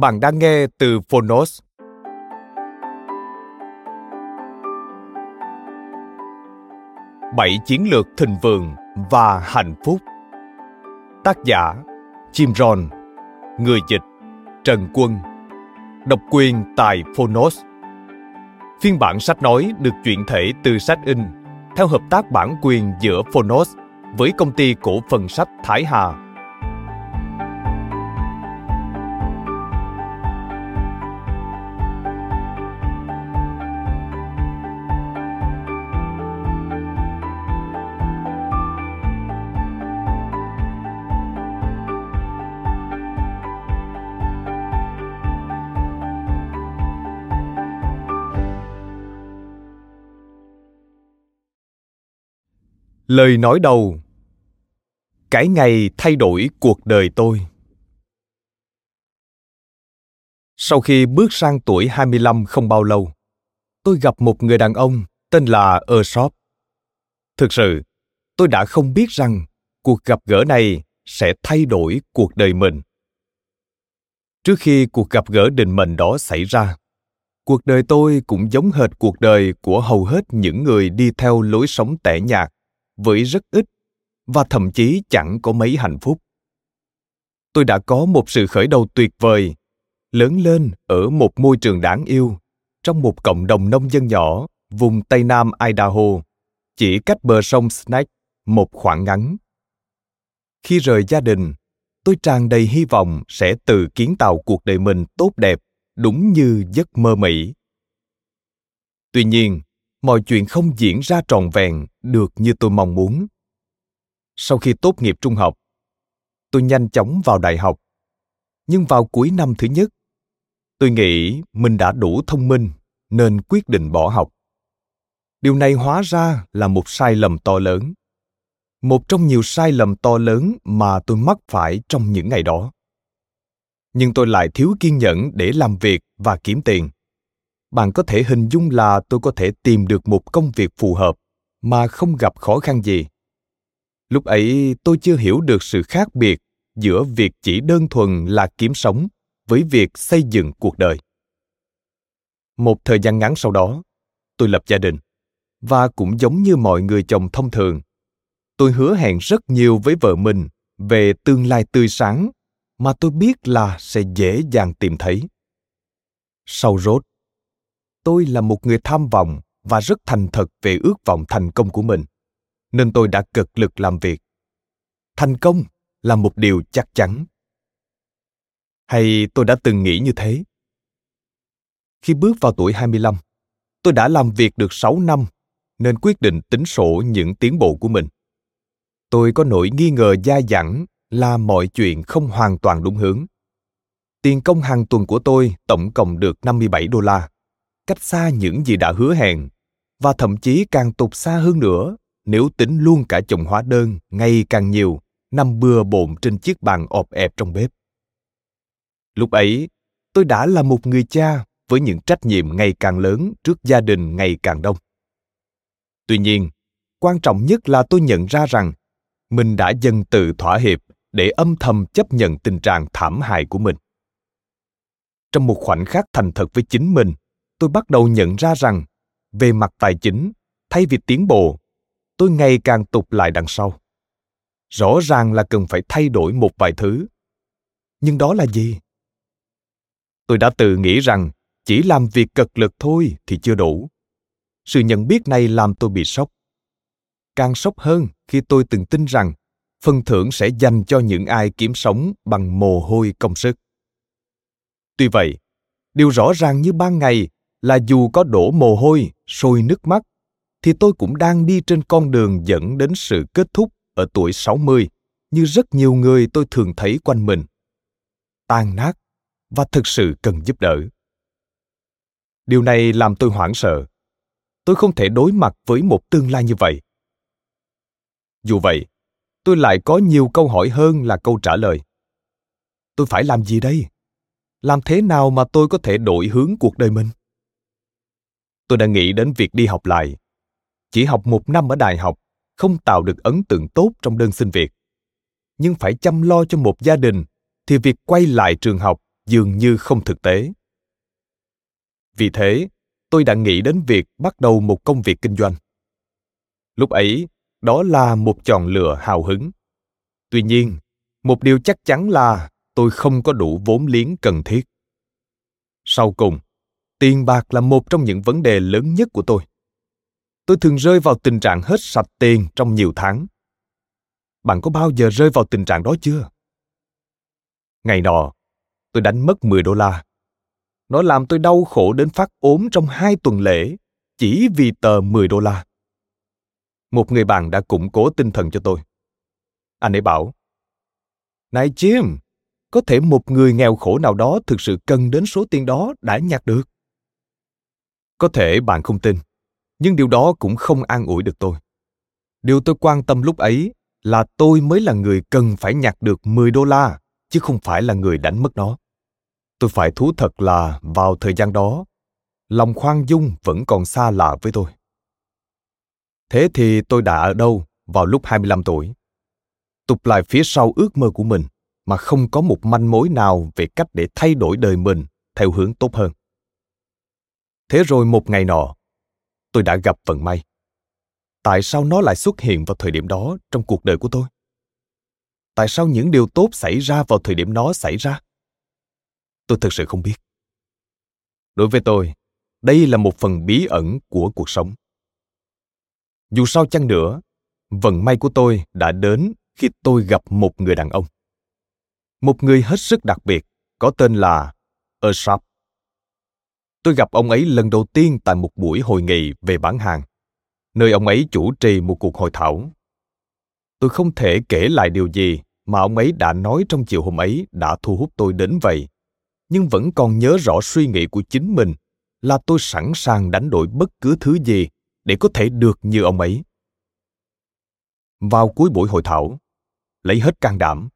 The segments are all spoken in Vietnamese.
Bạn đang nghe từ Phonos. Bảy chiến lược thịnh vượng và hạnh phúc. Tác giả Jim Rohn, người dịch Trần Quân. Độc quyền tại Phonos. Phiên bản sách nói được chuyển thể từ sách in theo hợp tác bản quyền giữa Phonos với công ty cổ phần sách Thái Hà Lời nói đầu Cái ngày thay đổi cuộc đời tôi Sau khi bước sang tuổi 25 không bao lâu, tôi gặp một người đàn ông tên là Ersop. Thực sự, tôi đã không biết rằng cuộc gặp gỡ này sẽ thay đổi cuộc đời mình. Trước khi cuộc gặp gỡ định mệnh đó xảy ra, cuộc đời tôi cũng giống hệt cuộc đời của hầu hết những người đi theo lối sống tẻ nhạt với rất ít, và thậm chí chẳng có mấy hạnh phúc. Tôi đã có một sự khởi đầu tuyệt vời, lớn lên ở một môi trường đáng yêu, trong một cộng đồng nông dân nhỏ, vùng tây nam idaho, chỉ cách bờ sông snake một khoảng ngắn. Khi rời gia đình, tôi tràn đầy hy vọng sẽ tự kiến tạo cuộc đời mình tốt đẹp, đúng như giấc mơ mỹ. Tuy nhiên mọi chuyện không diễn ra trọn vẹn được như tôi mong muốn. Sau khi tốt nghiệp trung học, tôi nhanh chóng vào đại học. Nhưng vào cuối năm thứ nhất, tôi nghĩ mình đã đủ thông minh nên quyết định bỏ học. Điều này hóa ra là một sai lầm to lớn. Một trong nhiều sai lầm to lớn mà tôi mắc phải trong những ngày đó. Nhưng tôi lại thiếu kiên nhẫn để làm việc và kiếm tiền bạn có thể hình dung là tôi có thể tìm được một công việc phù hợp mà không gặp khó khăn gì. Lúc ấy, tôi chưa hiểu được sự khác biệt giữa việc chỉ đơn thuần là kiếm sống với việc xây dựng cuộc đời. Một thời gian ngắn sau đó, tôi lập gia đình và cũng giống như mọi người chồng thông thường, tôi hứa hẹn rất nhiều với vợ mình về tương lai tươi sáng mà tôi biết là sẽ dễ dàng tìm thấy. Sau rốt tôi là một người tham vọng và rất thành thật về ước vọng thành công của mình nên tôi đã cực lực làm việc thành công là một điều chắc chắn hay tôi đã từng nghĩ như thế khi bước vào tuổi 25, tôi đã làm việc được 6 năm nên quyết định tính sổ những tiến bộ của mình. Tôi có nỗi nghi ngờ dai dẳng là mọi chuyện không hoàn toàn đúng hướng. Tiền công hàng tuần của tôi tổng cộng được 57 đô la cách xa những gì đã hứa hẹn và thậm chí càng tụt xa hơn nữa nếu tính luôn cả chồng hóa đơn ngày càng nhiều nằm bừa bộn trên chiếc bàn ọp ẹp trong bếp. Lúc ấy, tôi đã là một người cha với những trách nhiệm ngày càng lớn trước gia đình ngày càng đông. Tuy nhiên, quan trọng nhất là tôi nhận ra rằng mình đã dần tự thỏa hiệp để âm thầm chấp nhận tình trạng thảm hại của mình. Trong một khoảnh khắc thành thật với chính mình tôi bắt đầu nhận ra rằng, về mặt tài chính, thay vì tiến bộ, tôi ngày càng tụt lại đằng sau. Rõ ràng là cần phải thay đổi một vài thứ. Nhưng đó là gì? Tôi đã tự nghĩ rằng, chỉ làm việc cật lực thôi thì chưa đủ. Sự nhận biết này làm tôi bị sốc. Càng sốc hơn khi tôi từng tin rằng, phần thưởng sẽ dành cho những ai kiếm sống bằng mồ hôi công sức. Tuy vậy, điều rõ ràng như ban ngày là dù có đổ mồ hôi sôi nước mắt thì tôi cũng đang đi trên con đường dẫn đến sự kết thúc ở tuổi 60 như rất nhiều người tôi thường thấy quanh mình. Tan nát và thực sự cần giúp đỡ. Điều này làm tôi hoảng sợ. Tôi không thể đối mặt với một tương lai như vậy. Dù vậy, tôi lại có nhiều câu hỏi hơn là câu trả lời. Tôi phải làm gì đây? Làm thế nào mà tôi có thể đổi hướng cuộc đời mình? Tôi đã nghĩ đến việc đi học lại. Chỉ học một năm ở đại học không tạo được ấn tượng tốt trong đơn xin việc. Nhưng phải chăm lo cho một gia đình thì việc quay lại trường học dường như không thực tế. Vì thế, tôi đã nghĩ đến việc bắt đầu một công việc kinh doanh. Lúc ấy, đó là một chọn lựa hào hứng. Tuy nhiên, một điều chắc chắn là tôi không có đủ vốn liếng cần thiết. Sau cùng, tiền bạc là một trong những vấn đề lớn nhất của tôi tôi thường rơi vào tình trạng hết sạch tiền trong nhiều tháng. Bạn có bao giờ rơi vào tình trạng đó chưa? Ngày nọ, tôi đánh mất 10 đô la. Nó làm tôi đau khổ đến phát ốm trong hai tuần lễ chỉ vì tờ 10 đô la. Một người bạn đã củng cố tinh thần cho tôi. Anh ấy bảo, Này Jim, có thể một người nghèo khổ nào đó thực sự cần đến số tiền đó đã nhặt được. Có thể bạn không tin, nhưng điều đó cũng không an ủi được tôi. Điều tôi quan tâm lúc ấy là tôi mới là người cần phải nhặt được 10 đô la, chứ không phải là người đánh mất nó. Tôi phải thú thật là vào thời gian đó, lòng khoan dung vẫn còn xa lạ với tôi. Thế thì tôi đã ở đâu vào lúc 25 tuổi? Tục lại phía sau ước mơ của mình mà không có một manh mối nào về cách để thay đổi đời mình theo hướng tốt hơn. Thế rồi một ngày nọ, tôi đã gặp vận may. Tại sao nó lại xuất hiện vào thời điểm đó trong cuộc đời của tôi? Tại sao những điều tốt xảy ra vào thời điểm nó xảy ra? Tôi thực sự không biết. Đối với tôi đây là một phần bí ẩn của cuộc sống. Dù sao chăng nữa vận may của tôi đã đến khi tôi gặp một người đàn ông. Một người hết sức đặc biệt có tên là Earshop tôi gặp ông ấy lần đầu tiên tại một buổi hội nghị về bán hàng, nơi ông ấy chủ trì một cuộc hội thảo. Tôi không thể kể lại điều gì mà ông ấy đã nói trong chiều hôm ấy đã thu hút tôi đến vậy, nhưng vẫn còn nhớ rõ suy nghĩ của chính mình là tôi sẵn sàng đánh đổi bất cứ thứ gì để có thể được như ông ấy. Vào cuối buổi hội thảo, lấy hết can đảm,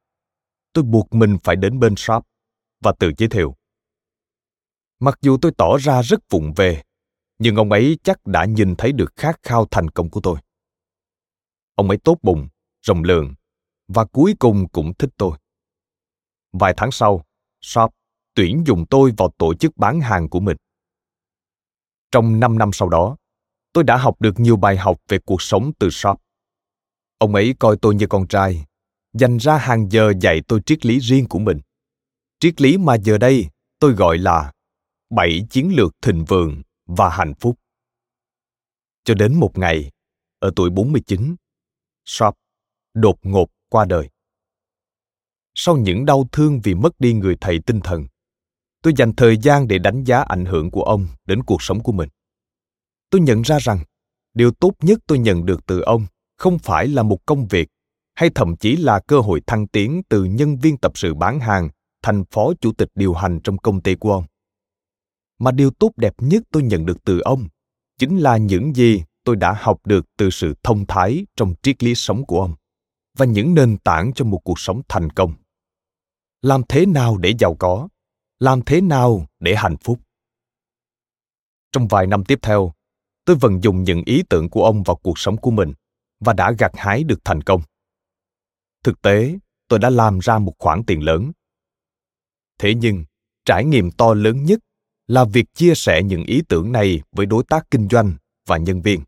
tôi buộc mình phải đến bên shop và tự giới thiệu Mặc dù tôi tỏ ra rất vụng về, nhưng ông ấy chắc đã nhìn thấy được khát khao thành công của tôi. Ông ấy tốt bụng, rộng lượng và cuối cùng cũng thích tôi. Vài tháng sau, Shop tuyển dụng tôi vào tổ chức bán hàng của mình. Trong 5 năm sau đó, tôi đã học được nhiều bài học về cuộc sống từ Shop. Ông ấy coi tôi như con trai, dành ra hàng giờ dạy tôi triết lý riêng của mình. Triết lý mà giờ đây tôi gọi là bảy chiến lược thịnh vượng và hạnh phúc. Cho đến một ngày, ở tuổi 49, Sharp đột ngột qua đời. Sau những đau thương vì mất đi người thầy tinh thần, tôi dành thời gian để đánh giá ảnh hưởng của ông đến cuộc sống của mình. Tôi nhận ra rằng, điều tốt nhất tôi nhận được từ ông không phải là một công việc hay thậm chí là cơ hội thăng tiến từ nhân viên tập sự bán hàng thành phó chủ tịch điều hành trong công ty của ông mà điều tốt đẹp nhất tôi nhận được từ ông chính là những gì tôi đã học được từ sự thông thái trong triết lý sống của ông và những nền tảng cho một cuộc sống thành công. Làm thế nào để giàu có? Làm thế nào để hạnh phúc? Trong vài năm tiếp theo, tôi vận dụng những ý tưởng của ông vào cuộc sống của mình và đã gặt hái được thành công. Thực tế, tôi đã làm ra một khoản tiền lớn. Thế nhưng, trải nghiệm to lớn nhất là việc chia sẻ những ý tưởng này với đối tác kinh doanh và nhân viên.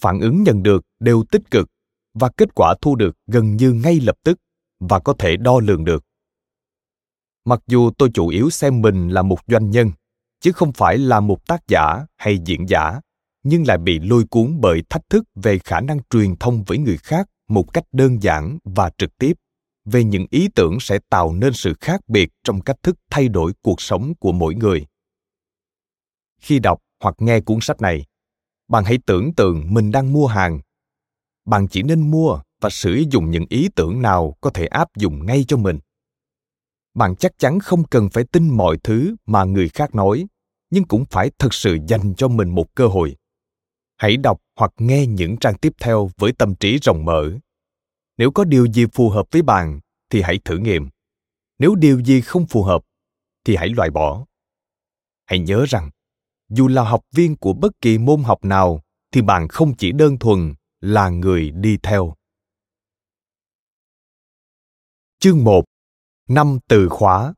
Phản ứng nhận được đều tích cực và kết quả thu được gần như ngay lập tức và có thể đo lường được. Mặc dù tôi chủ yếu xem mình là một doanh nhân, chứ không phải là một tác giả hay diễn giả, nhưng lại bị lôi cuốn bởi thách thức về khả năng truyền thông với người khác một cách đơn giản và trực tiếp về những ý tưởng sẽ tạo nên sự khác biệt trong cách thức thay đổi cuộc sống của mỗi người. Khi đọc hoặc nghe cuốn sách này, bạn hãy tưởng tượng mình đang mua hàng. Bạn chỉ nên mua và sử dụng những ý tưởng nào có thể áp dụng ngay cho mình. Bạn chắc chắn không cần phải tin mọi thứ mà người khác nói, nhưng cũng phải thực sự dành cho mình một cơ hội. Hãy đọc hoặc nghe những trang tiếp theo với tâm trí rộng mở nếu có điều gì phù hợp với bạn, thì hãy thử nghiệm nếu điều gì không phù hợp, thì hãy loại bỏ hãy nhớ rằng, dù là học viên của bất kỳ môn học nào, thì bạn không chỉ đơn thuần là người đi theo. Chương 1. Năm từ khóa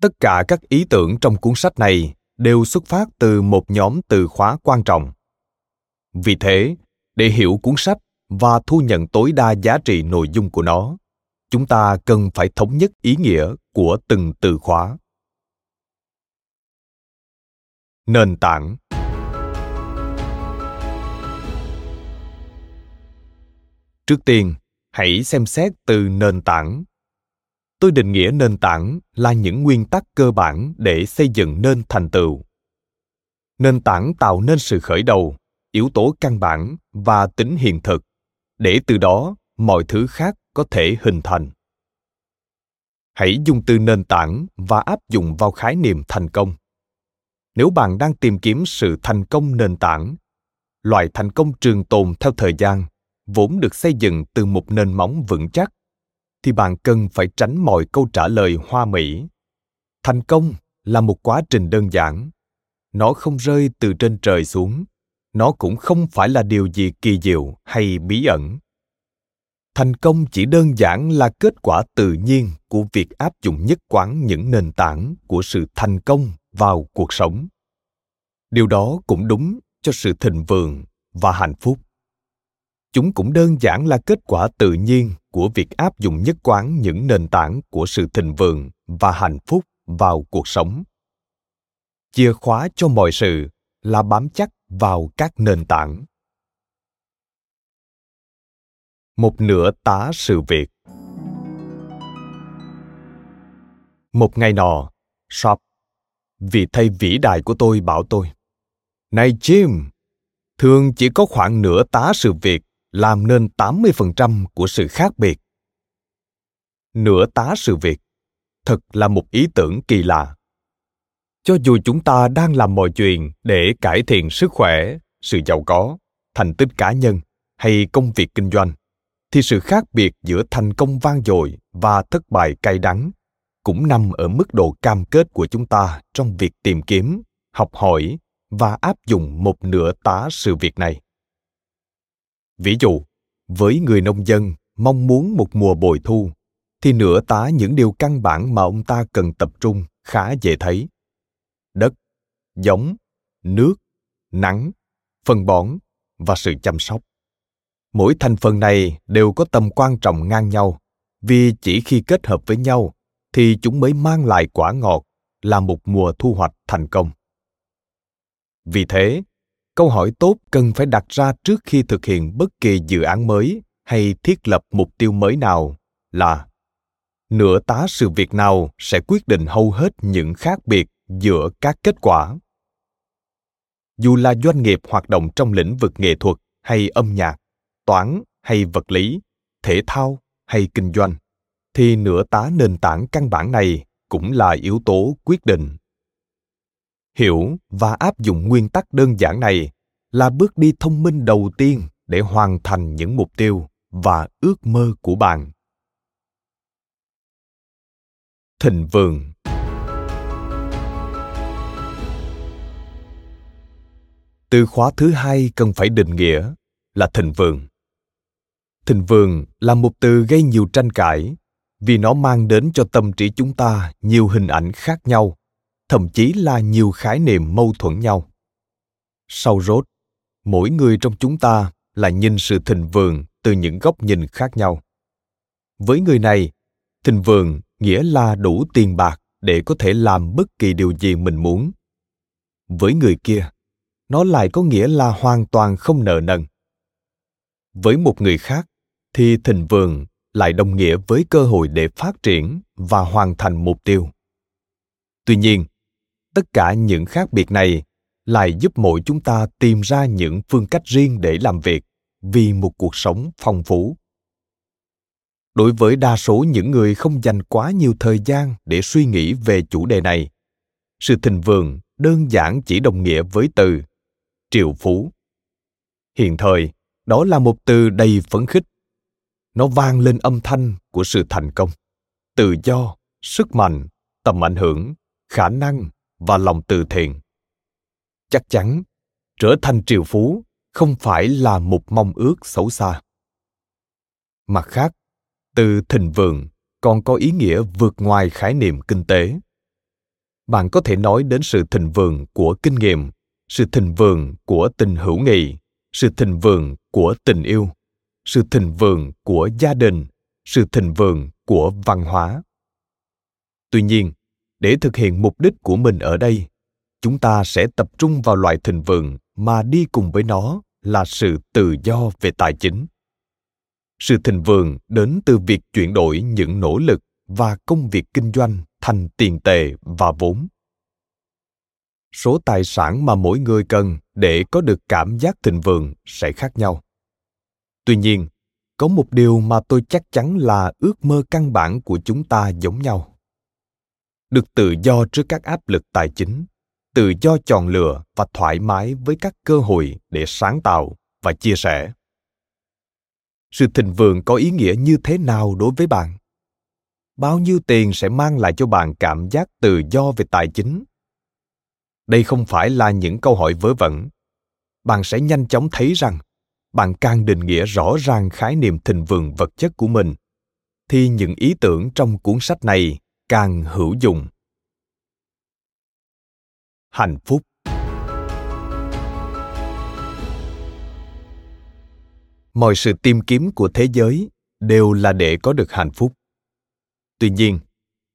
Tất cả các ý tưởng trong cuốn sách này đều xuất phát từ một nhóm từ khóa quan trọng. Vì thế, để hiểu cuốn sách và thu nhận tối đa giá trị nội dung của nó chúng ta cần phải thống nhất ý nghĩa của từng từ khóa nền tảng trước tiên hãy xem xét từ nền tảng tôi định nghĩa nền tảng là những nguyên tắc cơ bản để xây dựng nên thành tựu. Nền tảng tạo nên sự khởi đầu, yếu tố căn bản và tính hiện thực. Để từ đó, mọi thứ khác có thể hình thành. Hãy dùng từ nền tảng và áp dụng vào khái niệm thành công. Nếu bạn đang tìm kiếm sự thành công nền tảng, loại thành công trường tồn theo thời gian, vốn được xây dựng từ một nền móng vững chắc thì bạn cần phải tránh mọi câu trả lời hoa mỹ. Thành công là một quá trình đơn giản. Nó không rơi từ trên trời xuống. Nó cũng không phải là điều gì kỳ diệu hay bí ẩn. Thành công chỉ đơn giản là kết quả tự nhiên của việc áp dụng nhất quán những nền tảng của sự thành công vào cuộc sống. Điều đó cũng đúng cho sự thịnh vượng và hạnh phúc chúng cũng đơn giản là kết quả tự nhiên của việc áp dụng nhất quán những nền tảng của sự thịnh vượng và hạnh phúc vào cuộc sống. Chìa khóa cho mọi sự là bám chắc vào các nền tảng. Một nửa tá sự việc. Một ngày nọ shop vị thầy vĩ đại của tôi bảo tôi, này jim, thường chỉ có khoảng nửa tá sự việc làm nên 80% của sự khác biệt. Nửa tá sự việc, thật là một ý tưởng kỳ lạ cho dù chúng ta đang làm mọi chuyện để cải thiện sức khỏe sự giàu có thành tích cá nhân hay công việc kinh doanh thì sự khác biệt giữa thành công vang dội và thất bại cay đắng cũng nằm ở mức độ cam kết của chúng ta trong việc tìm kiếm học hỏi và áp dụng một nửa tá sự việc này ví dụ, với người nông dân mong muốn một mùa bội thu, thì nửa tá những điều căn bản mà ông ta cần tập trung khá dễ thấy. Đất, giống, nước, nắng, phân bón và sự chăm sóc. Mỗi thành phần này đều có tầm quan trọng ngang nhau, vì chỉ khi kết hợp với nhau thì chúng mới mang lại quả ngọt là một mùa thu hoạch thành công. Vì thế câu hỏi tốt cần phải đặt ra trước khi thực hiện bất kỳ dự án mới hay thiết lập mục tiêu mới nào là nửa tá sự việc nào sẽ quyết định hầu hết những khác biệt giữa các kết quả. Dù là doanh nghiệp hoạt động trong lĩnh vực nghệ thuật hay âm nhạc, toán hay vật lý, thể thao hay kinh doanh, thì nửa tá nền tảng căn bản này cũng là yếu tố quyết định hiểu và áp dụng nguyên tắc đơn giản này là bước đi thông minh đầu tiên để hoàn thành những mục tiêu và ước mơ của bạn. Thịnh vượng. Từ khóa thứ hai cần phải định nghĩa là thịnh vượng. Thịnh vượng là một từ gây nhiều tranh cãi vì nó mang đến cho tâm trí chúng ta nhiều hình ảnh khác nhau thậm chí là nhiều khái niệm mâu thuẫn nhau. Sau rốt, mỗi người trong chúng ta là nhìn sự thịnh vượng từ những góc nhìn khác nhau. Với người này, thịnh vượng nghĩa là đủ tiền bạc để có thể làm bất kỳ điều gì mình muốn. Với người kia, nó lại có nghĩa là hoàn toàn không nợ nần. Với một người khác, thì thịnh vượng lại đồng nghĩa với cơ hội để phát triển và hoàn thành mục tiêu. Tuy nhiên tất cả những khác biệt này lại giúp mỗi chúng ta tìm ra những phương cách riêng để làm việc vì một cuộc sống phong phú. Đối với đa số những người không dành quá nhiều thời gian để suy nghĩ về chủ đề này, sự thịnh vượng đơn giản chỉ đồng nghĩa với từ triệu phú. Hiện thời, đó là một từ đầy phấn khích. Nó vang lên âm thanh của sự thành công, tự do, sức mạnh, tầm ảnh hưởng, khả năng và lòng từ thiện. Chắc chắn, trở thành triệu phú không phải là một mong ước xấu xa. Mặt khác, từ thịnh vượng còn có ý nghĩa vượt ngoài khái niệm kinh tế. Bạn có thể nói đến sự thịnh vượng của kinh nghiệm, sự thịnh vượng của tình hữu nghị, sự thịnh vượng của tình yêu, sự thịnh vượng của gia đình, sự thịnh vượng của văn hóa. Tuy nhiên để thực hiện mục đích của mình ở đây. Chúng ta sẽ tập trung vào loại thịnh vượng mà đi cùng với nó là sự tự do về tài chính. Sự thịnh vượng đến từ việc chuyển đổi những nỗ lực và công việc kinh doanh thành tiền tệ và vốn. Số tài sản mà mỗi người cần để có được cảm giác thịnh vượng sẽ khác nhau. Tuy nhiên, có một điều mà tôi chắc chắn là ước mơ căn bản của chúng ta giống nhau được tự do trước các áp lực tài chính, tự do chọn lựa và thoải mái với các cơ hội để sáng tạo và chia sẻ. Sự thịnh vượng có ý nghĩa như thế nào đối với bạn? Bao nhiêu tiền sẽ mang lại cho bạn cảm giác tự do về tài chính? Đây không phải là những câu hỏi vớ vẩn. Bạn sẽ nhanh chóng thấy rằng bạn càng định nghĩa rõ ràng khái niệm thịnh vượng vật chất của mình, thì những ý tưởng trong cuốn sách này càng hữu dụng. Hạnh phúc. Mọi sự tìm kiếm của thế giới đều là để có được hạnh phúc. Tuy nhiên,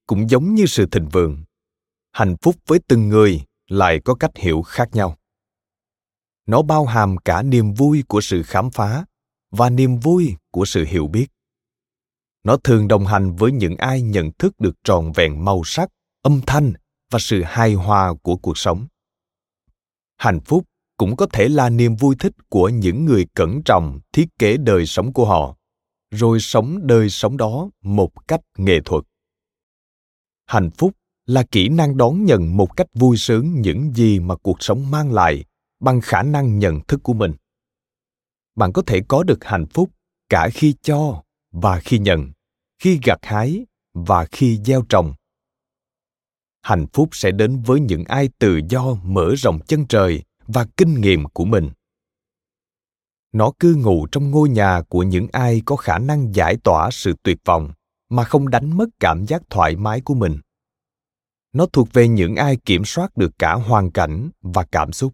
cũng giống như sự thịnh vượng, hạnh phúc với từng người lại có cách hiểu khác nhau. Nó bao hàm cả niềm vui của sự khám phá và niềm vui của sự hiểu biết nó thường đồng hành với những ai nhận thức được trọn vẹn màu sắc, âm thanh và sự hài hòa của cuộc sống. Hạnh phúc cũng có thể là niềm vui thích của những người cẩn trọng thiết kế đời sống của họ, rồi sống đời sống đó một cách nghệ thuật. Hạnh phúc là kỹ năng đón nhận một cách vui sướng những gì mà cuộc sống mang lại bằng khả năng nhận thức của mình. Bạn có thể có được hạnh phúc cả khi cho và khi nhận, khi gặt hái và khi gieo trồng. Hạnh phúc sẽ đến với những ai tự do mở rộng chân trời và kinh nghiệm của mình. Nó cư ngụ trong ngôi nhà của những ai có khả năng giải tỏa sự tuyệt vọng mà không đánh mất cảm giác thoải mái của mình. Nó thuộc về những ai kiểm soát được cả hoàn cảnh và cảm xúc.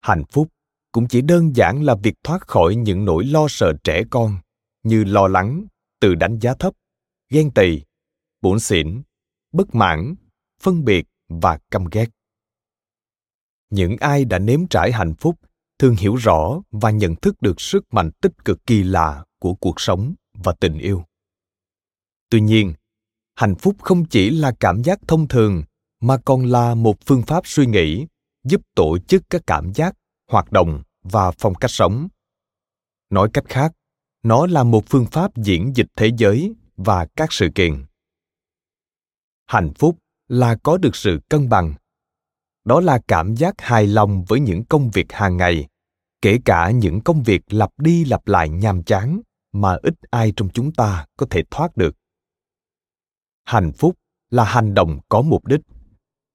Hạnh phúc cũng chỉ đơn giản là việc thoát khỏi những nỗi lo sợ trẻ con như lo lắng tự đánh giá thấp, ghen tị, bủn xỉn, bất mãn, phân biệt và căm ghét. Những ai đã nếm trải hạnh phúc thường hiểu rõ và nhận thức được sức mạnh tích cực kỳ lạ của cuộc sống và tình yêu. Tuy nhiên, hạnh phúc không chỉ là cảm giác thông thường mà còn là một phương pháp suy nghĩ giúp tổ chức các cảm giác, hoạt động và phong cách sống. Nói cách khác nó là một phương pháp diễn dịch thế giới và các sự kiện. Hạnh phúc là có được sự cân bằng. Đó là cảm giác hài lòng với những công việc hàng ngày, kể cả những công việc lặp đi lặp lại nhàm chán mà ít ai trong chúng ta có thể thoát được. Hạnh phúc là hành động có mục đích.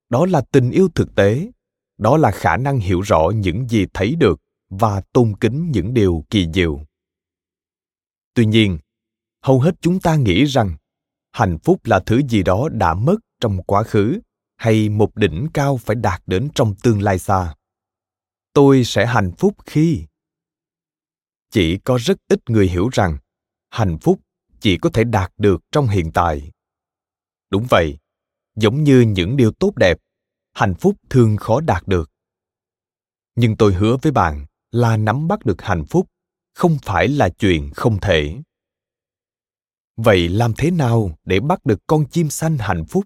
Đó là tình yêu thực tế. Đó là khả năng hiểu rõ những gì thấy được và tôn kính những điều kỳ diệu tuy nhiên, hầu hết chúng ta nghĩ rằng hạnh phúc là thứ gì đó đã mất trong quá khứ hay một đỉnh cao phải đạt đến trong tương lai xa. Tôi sẽ hạnh phúc khi chỉ có rất ít người hiểu rằng hạnh phúc chỉ có thể đạt được trong hiện tại. Đúng vậy, giống như những điều tốt đẹp, hạnh phúc thường khó đạt được. Nhưng tôi hứa với bạn là nắm bắt được hạnh phúc không phải là chuyện không thể. Vậy làm thế nào để bắt được con chim xanh hạnh phúc?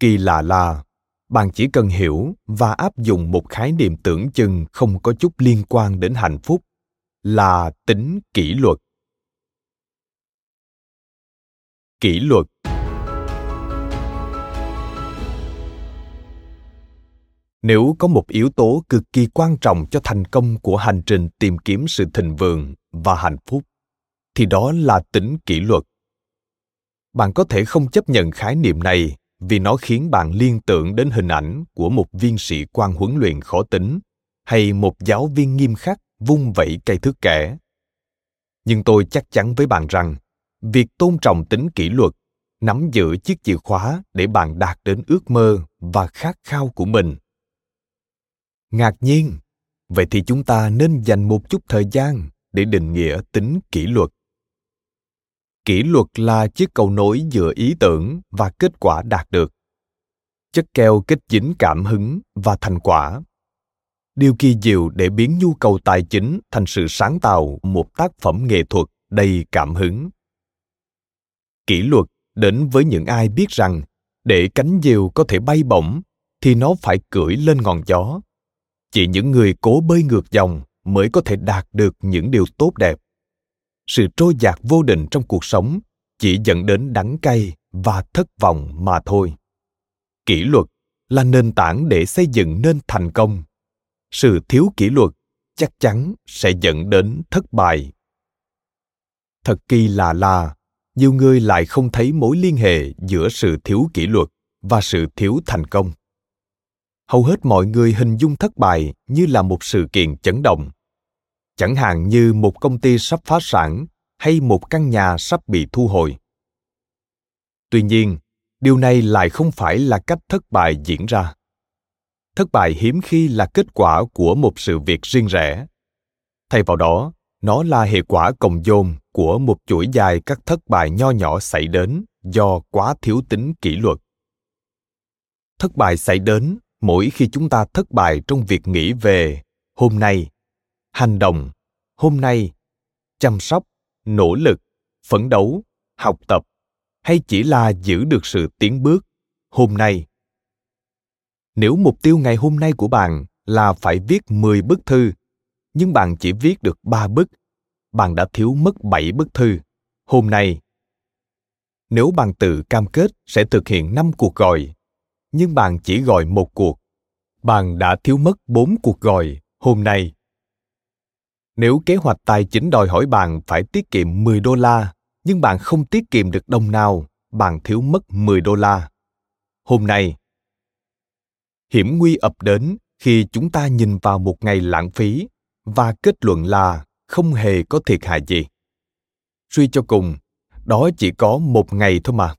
Kỳ lạ là, bạn chỉ cần hiểu và áp dụng một khái niệm tưởng chừng không có chút liên quan đến hạnh phúc là tính kỷ luật. Kỷ luật. Nếu có một yếu tố cực kỳ quan trọng cho thành công của hành trình tìm kiếm sự thịnh vượng và hạnh phúc, thì đó là tính kỷ luật. Bạn có thể không chấp nhận khái niệm này vì nó khiến bạn liên tưởng đến hình ảnh của một viên sĩ quan huấn luyện khó tính hay một giáo viên nghiêm khắc vung vẩy cây thước kẻ. Nhưng tôi chắc chắn với bạn rằng, việc tôn trọng tính kỷ luật, nắm giữ chiếc chìa khóa để bạn đạt đến ước mơ và khát khao của mình ngạc nhiên. Vậy thì chúng ta nên dành một chút thời gian để định nghĩa tính kỷ luật. Kỷ luật là chiếc cầu nối giữa ý tưởng và kết quả đạt được. Chất keo kết dính cảm hứng và thành quả. Điều kỳ diệu để biến nhu cầu tài chính thành sự sáng tạo một tác phẩm nghệ thuật đầy cảm hứng. Kỷ luật đến với những ai biết rằng để cánh diều có thể bay bổng thì nó phải cưỡi lên ngọn gió chỉ những người cố bơi ngược dòng mới có thể đạt được những điều tốt đẹp. Sự trôi dạt vô định trong cuộc sống chỉ dẫn đến đắng cay và thất vọng mà thôi. Kỷ luật là nền tảng để xây dựng nên thành công. Sự thiếu kỷ luật chắc chắn sẽ dẫn đến thất bại. Thật kỳ lạ là, nhiều người lại không thấy mối liên hệ giữa sự thiếu kỷ luật và sự thiếu thành công hầu hết mọi người hình dung thất bại như là một sự kiện chấn động. Chẳng hạn như một công ty sắp phá sản hay một căn nhà sắp bị thu hồi. Tuy nhiên, điều này lại không phải là cách thất bại diễn ra. Thất bại hiếm khi là kết quả của một sự việc riêng rẽ. Thay vào đó, nó là hệ quả cộng dồn của một chuỗi dài các thất bại nho nhỏ xảy đến do quá thiếu tính kỷ luật. Thất bại xảy đến mỗi khi chúng ta thất bại trong việc nghĩ về hôm nay hành động hôm nay chăm sóc nỗ lực phấn đấu học tập hay chỉ là giữ được sự tiến bước hôm nay nếu mục tiêu ngày hôm nay của bạn là phải viết 10 bức thư, nhưng bạn chỉ viết được 3 bức, bạn đã thiếu mất 7 bức thư. Hôm nay, nếu bạn tự cam kết sẽ thực hiện 5 cuộc gọi, nhưng bạn chỉ gọi một cuộc, bạn đã thiếu mất bốn cuộc gọi hôm nay. Nếu kế hoạch tài chính đòi hỏi bạn phải tiết kiệm 10 đô la, nhưng bạn không tiết kiệm được đồng nào, bạn thiếu mất 10 đô la. Hôm nay, hiểm nguy ập đến khi chúng ta nhìn vào một ngày lãng phí và kết luận là không hề có thiệt hại gì suy cho cùng đó chỉ có một ngày thôi mà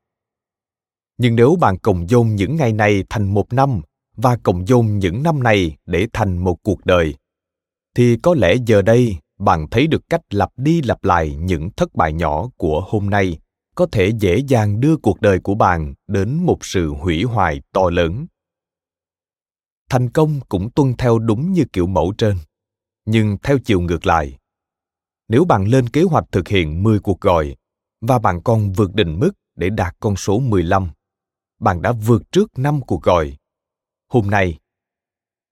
nhưng nếu bạn cộng dồn những ngày này thành một năm và cộng dồn những năm này để thành một cuộc đời thì có lẽ giờ đây bạn thấy được cách lặp đi lặp lại những thất bại nhỏ của hôm nay có thể dễ dàng đưa cuộc đời của bạn đến một sự hủy hoại to lớn thành công cũng tuân theo đúng như kiểu mẫu trên. Nhưng theo chiều ngược lại, nếu bạn lên kế hoạch thực hiện 10 cuộc gọi và bạn còn vượt định mức để đạt con số 15, bạn đã vượt trước năm cuộc gọi. Hôm nay,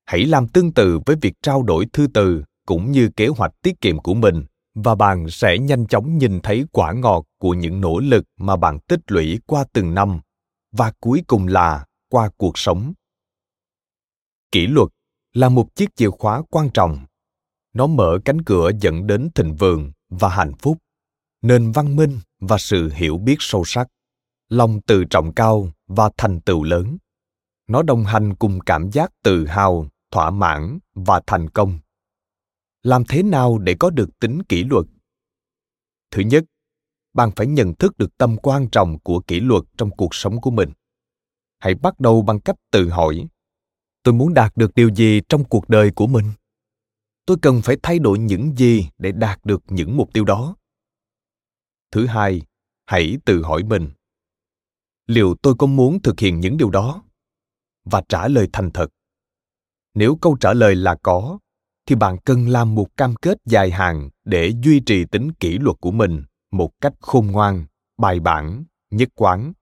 hãy làm tương tự với việc trao đổi thư từ cũng như kế hoạch tiết kiệm của mình và bạn sẽ nhanh chóng nhìn thấy quả ngọt của những nỗ lực mà bạn tích lũy qua từng năm và cuối cùng là qua cuộc sống. Kỷ luật là một chiếc chìa khóa quan trọng. Nó mở cánh cửa dẫn đến thịnh vượng và hạnh phúc. Nền văn minh và sự hiểu biết sâu sắc lòng tự trọng cao và thành tựu lớn. Nó đồng hành cùng cảm giác tự hào, thỏa mãn và thành công. Làm thế nào để có được tính kỷ luật? Thứ nhất, bạn phải nhận thức được tầm quan trọng của kỷ luật trong cuộc sống của mình. Hãy bắt đầu bằng cách tự hỏi, tôi muốn đạt được điều gì trong cuộc đời của mình? Tôi cần phải thay đổi những gì để đạt được những mục tiêu đó. Thứ hai, hãy tự hỏi mình liệu tôi có muốn thực hiện những điều đó? Và trả lời thành thật. Nếu câu trả lời là có, thì bạn cần làm một cam kết dài hạn để duy trì tính kỷ luật của mình một cách khôn ngoan, bài bản, nhất quán.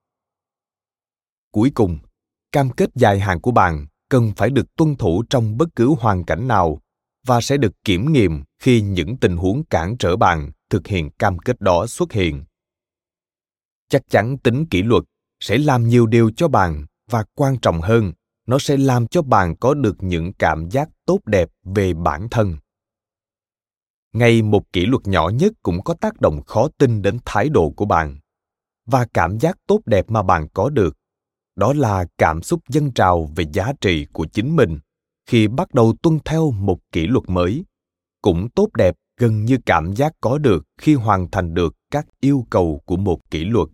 Cuối cùng, cam kết dài hạn của bạn cần phải được tuân thủ trong bất cứ hoàn cảnh nào và sẽ được kiểm nghiệm khi những tình huống cản trở bạn thực hiện cam kết đó xuất hiện. Chắc chắn tính kỷ luật sẽ làm nhiều điều cho bạn và quan trọng hơn, nó sẽ làm cho bạn có được những cảm giác tốt đẹp về bản thân. Ngay một kỷ luật nhỏ nhất cũng có tác động khó tin đến thái độ của bạn và cảm giác tốt đẹp mà bạn có được. Đó là cảm xúc dâng trào về giá trị của chính mình khi bắt đầu tuân theo một kỷ luật mới, cũng tốt đẹp gần như cảm giác có được khi hoàn thành được các yêu cầu của một kỷ luật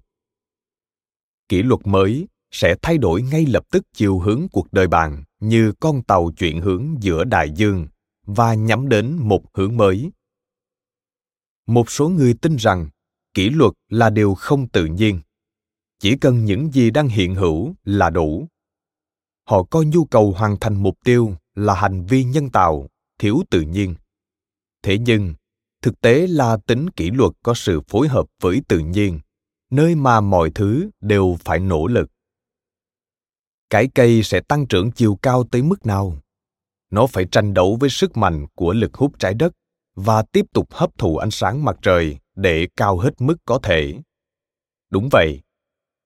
kỷ luật mới sẽ thay đổi ngay lập tức chiều hướng cuộc đời bạn như con tàu chuyển hướng giữa đại dương và nhắm đến một hướng mới. Một số người tin rằng kỷ luật là điều không tự nhiên. Chỉ cần những gì đang hiện hữu là đủ. Họ coi nhu cầu hoàn thành mục tiêu là hành vi nhân tạo, thiếu tự nhiên. Thế nhưng, thực tế là tính kỷ luật có sự phối hợp với tự nhiên nơi mà mọi thứ đều phải nỗ lực. Cái cây sẽ tăng trưởng chiều cao tới mức nào? Nó phải tranh đấu với sức mạnh của lực hút trái đất và tiếp tục hấp thụ ánh sáng mặt trời để cao hết mức có thể. Đúng vậy,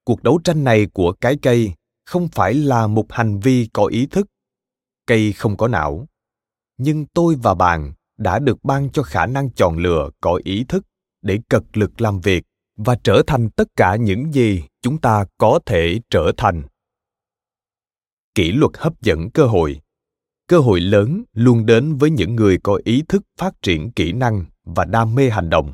cuộc đấu tranh này của cái cây không phải là một hành vi có ý thức. Cây không có não, nhưng tôi và bạn đã được ban cho khả năng chọn lựa có ý thức để cật lực làm việc và trở thành tất cả những gì chúng ta có thể trở thành. Kỷ luật hấp dẫn cơ hội. Cơ hội lớn luôn đến với những người có ý thức phát triển kỹ năng và đam mê hành động.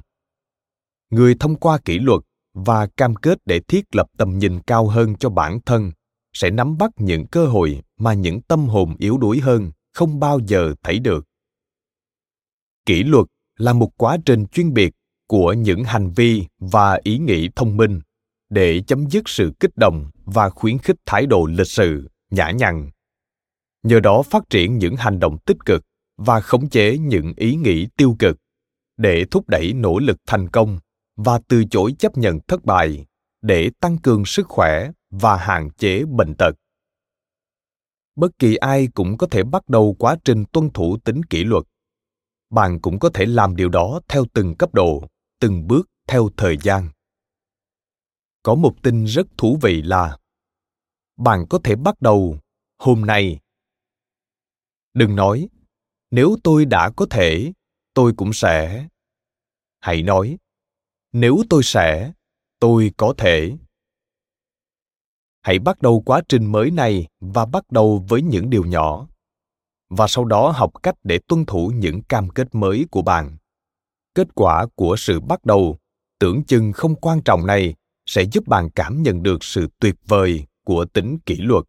Người thông qua kỷ luật và cam kết để thiết lập tầm nhìn cao hơn cho bản thân sẽ nắm bắt những cơ hội mà những tâm hồn yếu đuối hơn không bao giờ thấy được. Kỷ luật là một quá trình chuyên biệt của những hành vi và ý nghĩ thông minh để chấm dứt sự kích động và khuyến khích thái độ lịch sự, nhã nhặn. Nhờ đó phát triển những hành động tích cực và khống chế những ý nghĩ tiêu cực để thúc đẩy nỗ lực thành công và từ chối chấp nhận thất bại để tăng cường sức khỏe và hạn chế bệnh tật. Bất kỳ ai cũng có thể bắt đầu quá trình tuân thủ tính kỷ luật. Bạn cũng có thể làm điều đó theo từng cấp độ từng bước theo thời gian. Có một tin rất thú vị là, bạn có thể bắt đầu hôm nay. Đừng nói, nếu tôi đã có thể, tôi cũng sẽ. Hãy nói, nếu tôi sẽ, tôi có thể. Hãy bắt đầu quá trình mới này và bắt đầu với những điều nhỏ. Và sau đó học cách để tuân thủ những cam kết mới của bạn kết quả của sự bắt đầu, tưởng chừng không quan trọng này sẽ giúp bạn cảm nhận được sự tuyệt vời của tính kỷ luật.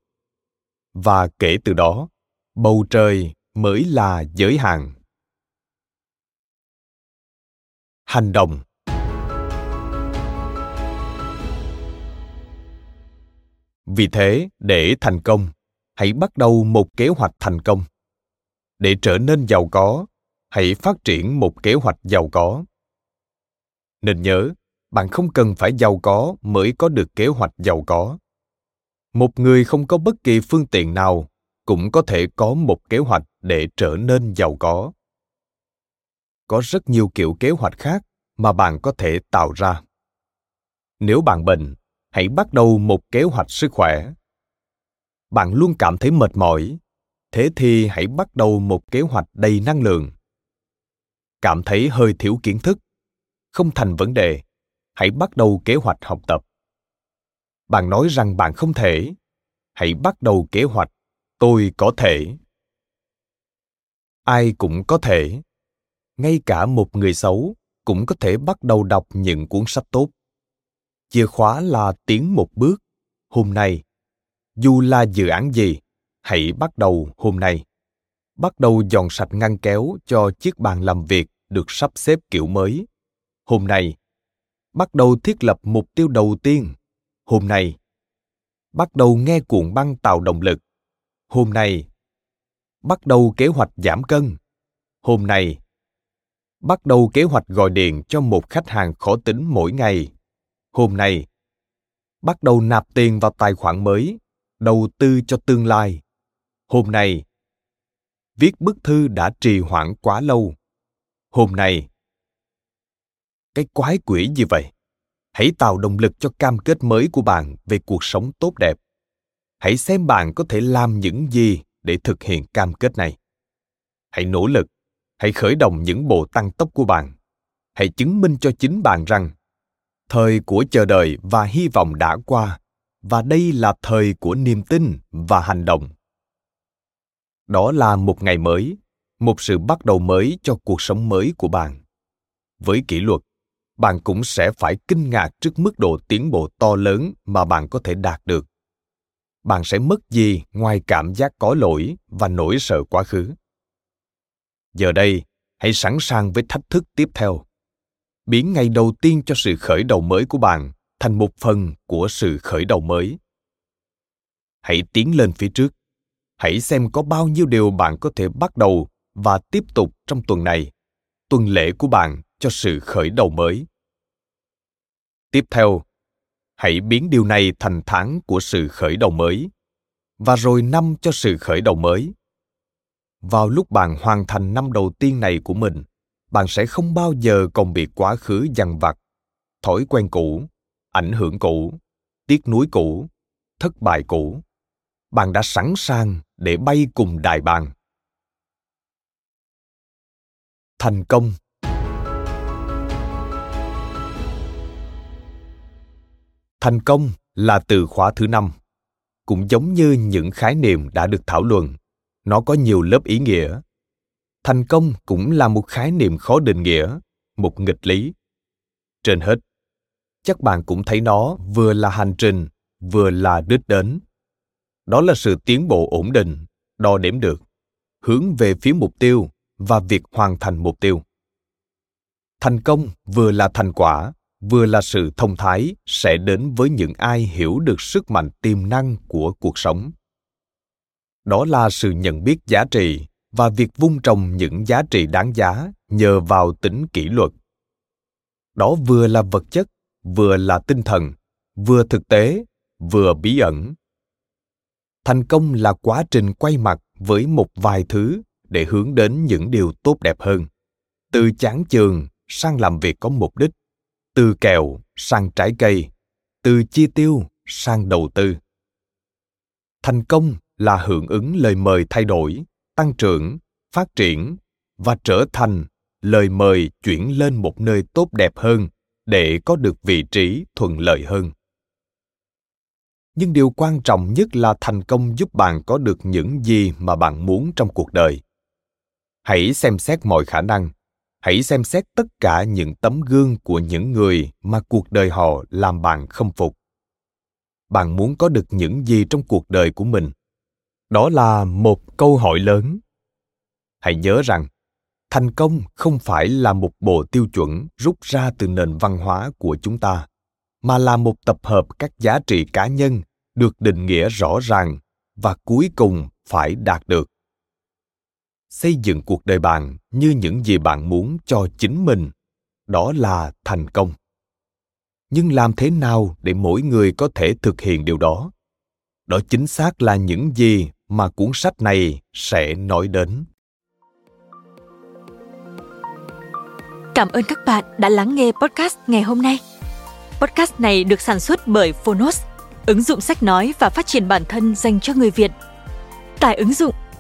Và kể từ đó, bầu trời mới là giới hạn. Hành động. Vì thế, để thành công, hãy bắt đầu một kế hoạch thành công. Để trở nên giàu có hãy phát triển một kế hoạch giàu có. Nên nhớ, bạn không cần phải giàu có mới có được kế hoạch giàu có. Một người không có bất kỳ phương tiện nào cũng có thể có một kế hoạch để trở nên giàu có. Có rất nhiều kiểu kế hoạch khác mà bạn có thể tạo ra. Nếu bạn bệnh, hãy bắt đầu một kế hoạch sức khỏe. Bạn luôn cảm thấy mệt mỏi, thế thì hãy bắt đầu một kế hoạch đầy năng lượng cảm thấy hơi thiếu kiến thức. Không thành vấn đề, hãy bắt đầu kế hoạch học tập. Bạn nói rằng bạn không thể, hãy bắt đầu kế hoạch, tôi có thể. Ai cũng có thể, ngay cả một người xấu cũng có thể bắt đầu đọc những cuốn sách tốt. Chìa khóa là tiến một bước. Hôm nay, dù là dự án gì, hãy bắt đầu hôm nay. Bắt đầu dọn sạch ngăn kéo cho chiếc bàn làm việc được sắp xếp kiểu mới. Hôm nay, bắt đầu thiết lập mục tiêu đầu tiên. Hôm nay, bắt đầu nghe cuộn băng tạo động lực. Hôm nay, bắt đầu kế hoạch giảm cân. Hôm nay, bắt đầu kế hoạch gọi điện cho một khách hàng khó tính mỗi ngày. Hôm nay, bắt đầu nạp tiền vào tài khoản mới, đầu tư cho tương lai. Hôm nay, viết bức thư đã trì hoãn quá lâu hôm nay. Cái quái quỷ gì vậy? Hãy tạo động lực cho cam kết mới của bạn về cuộc sống tốt đẹp. Hãy xem bạn có thể làm những gì để thực hiện cam kết này. Hãy nỗ lực. Hãy khởi động những bộ tăng tốc của bạn. Hãy chứng minh cho chính bạn rằng, thời của chờ đợi và hy vọng đã qua, và đây là thời của niềm tin và hành động. Đó là một ngày mới một sự bắt đầu mới cho cuộc sống mới của bạn. Với kỷ luật, bạn cũng sẽ phải kinh ngạc trước mức độ tiến bộ to lớn mà bạn có thể đạt được. Bạn sẽ mất gì ngoài cảm giác có lỗi và nỗi sợ quá khứ? Giờ đây, hãy sẵn sàng với thách thức tiếp theo. Biến ngày đầu tiên cho sự khởi đầu mới của bạn thành một phần của sự khởi đầu mới. Hãy tiến lên phía trước. Hãy xem có bao nhiêu điều bạn có thể bắt đầu và tiếp tục trong tuần này, tuần lễ của bạn cho sự khởi đầu mới. Tiếp theo, hãy biến điều này thành tháng của sự khởi đầu mới, và rồi năm cho sự khởi đầu mới. Vào lúc bạn hoàn thành năm đầu tiên này của mình, bạn sẽ không bao giờ còn bị quá khứ dằn vặt, thói quen cũ, ảnh hưởng cũ, tiếc nuối cũ, thất bại cũ. Bạn đã sẵn sàng để bay cùng đài bàng. Thành công. Thành công là từ khóa thứ năm, cũng giống như những khái niệm đã được thảo luận. Nó có nhiều lớp ý nghĩa. Thành công cũng là một khái niệm khó định nghĩa, một nghịch lý. Trên hết, chắc bạn cũng thấy nó vừa là hành trình, vừa là đích đến. Đó là sự tiến bộ ổn định, đo đếm được, hướng về phía mục tiêu và việc hoàn thành mục tiêu. Thành công vừa là thành quả, vừa là sự thông thái sẽ đến với những ai hiểu được sức mạnh tiềm năng của cuộc sống. Đó là sự nhận biết giá trị và việc vun trồng những giá trị đáng giá nhờ vào tính kỷ luật. Đó vừa là vật chất, vừa là tinh thần, vừa thực tế, vừa bí ẩn. Thành công là quá trình quay mặt với một vài thứ để hướng đến những điều tốt đẹp hơn. Từ chán chường sang làm việc có mục đích, từ kẹo sang trái cây, từ chi tiêu sang đầu tư. Thành công là hưởng ứng lời mời thay đổi, tăng trưởng, phát triển và trở thành lời mời chuyển lên một nơi tốt đẹp hơn để có được vị trí thuận lợi hơn. Nhưng điều quan trọng nhất là thành công giúp bạn có được những gì mà bạn muốn trong cuộc đời hãy xem xét mọi khả năng. Hãy xem xét tất cả những tấm gương của những người mà cuộc đời họ làm bạn khâm phục. Bạn muốn có được những gì trong cuộc đời của mình? Đó là một câu hỏi lớn. Hãy nhớ rằng, thành công không phải là một bộ tiêu chuẩn rút ra từ nền văn hóa của chúng ta, mà là một tập hợp các giá trị cá nhân được định nghĩa rõ ràng và cuối cùng phải đạt được xây dựng cuộc đời bạn như những gì bạn muốn cho chính mình. Đó là thành công. Nhưng làm thế nào để mỗi người có thể thực hiện điều đó? Đó chính xác là những gì mà cuốn sách này sẽ nói đến. Cảm ơn các bạn đã lắng nghe podcast ngày hôm nay. Podcast này được sản xuất bởi phonos, ứng dụng sách nói và phát triển bản thân dành cho người việt. Tải ứng dụng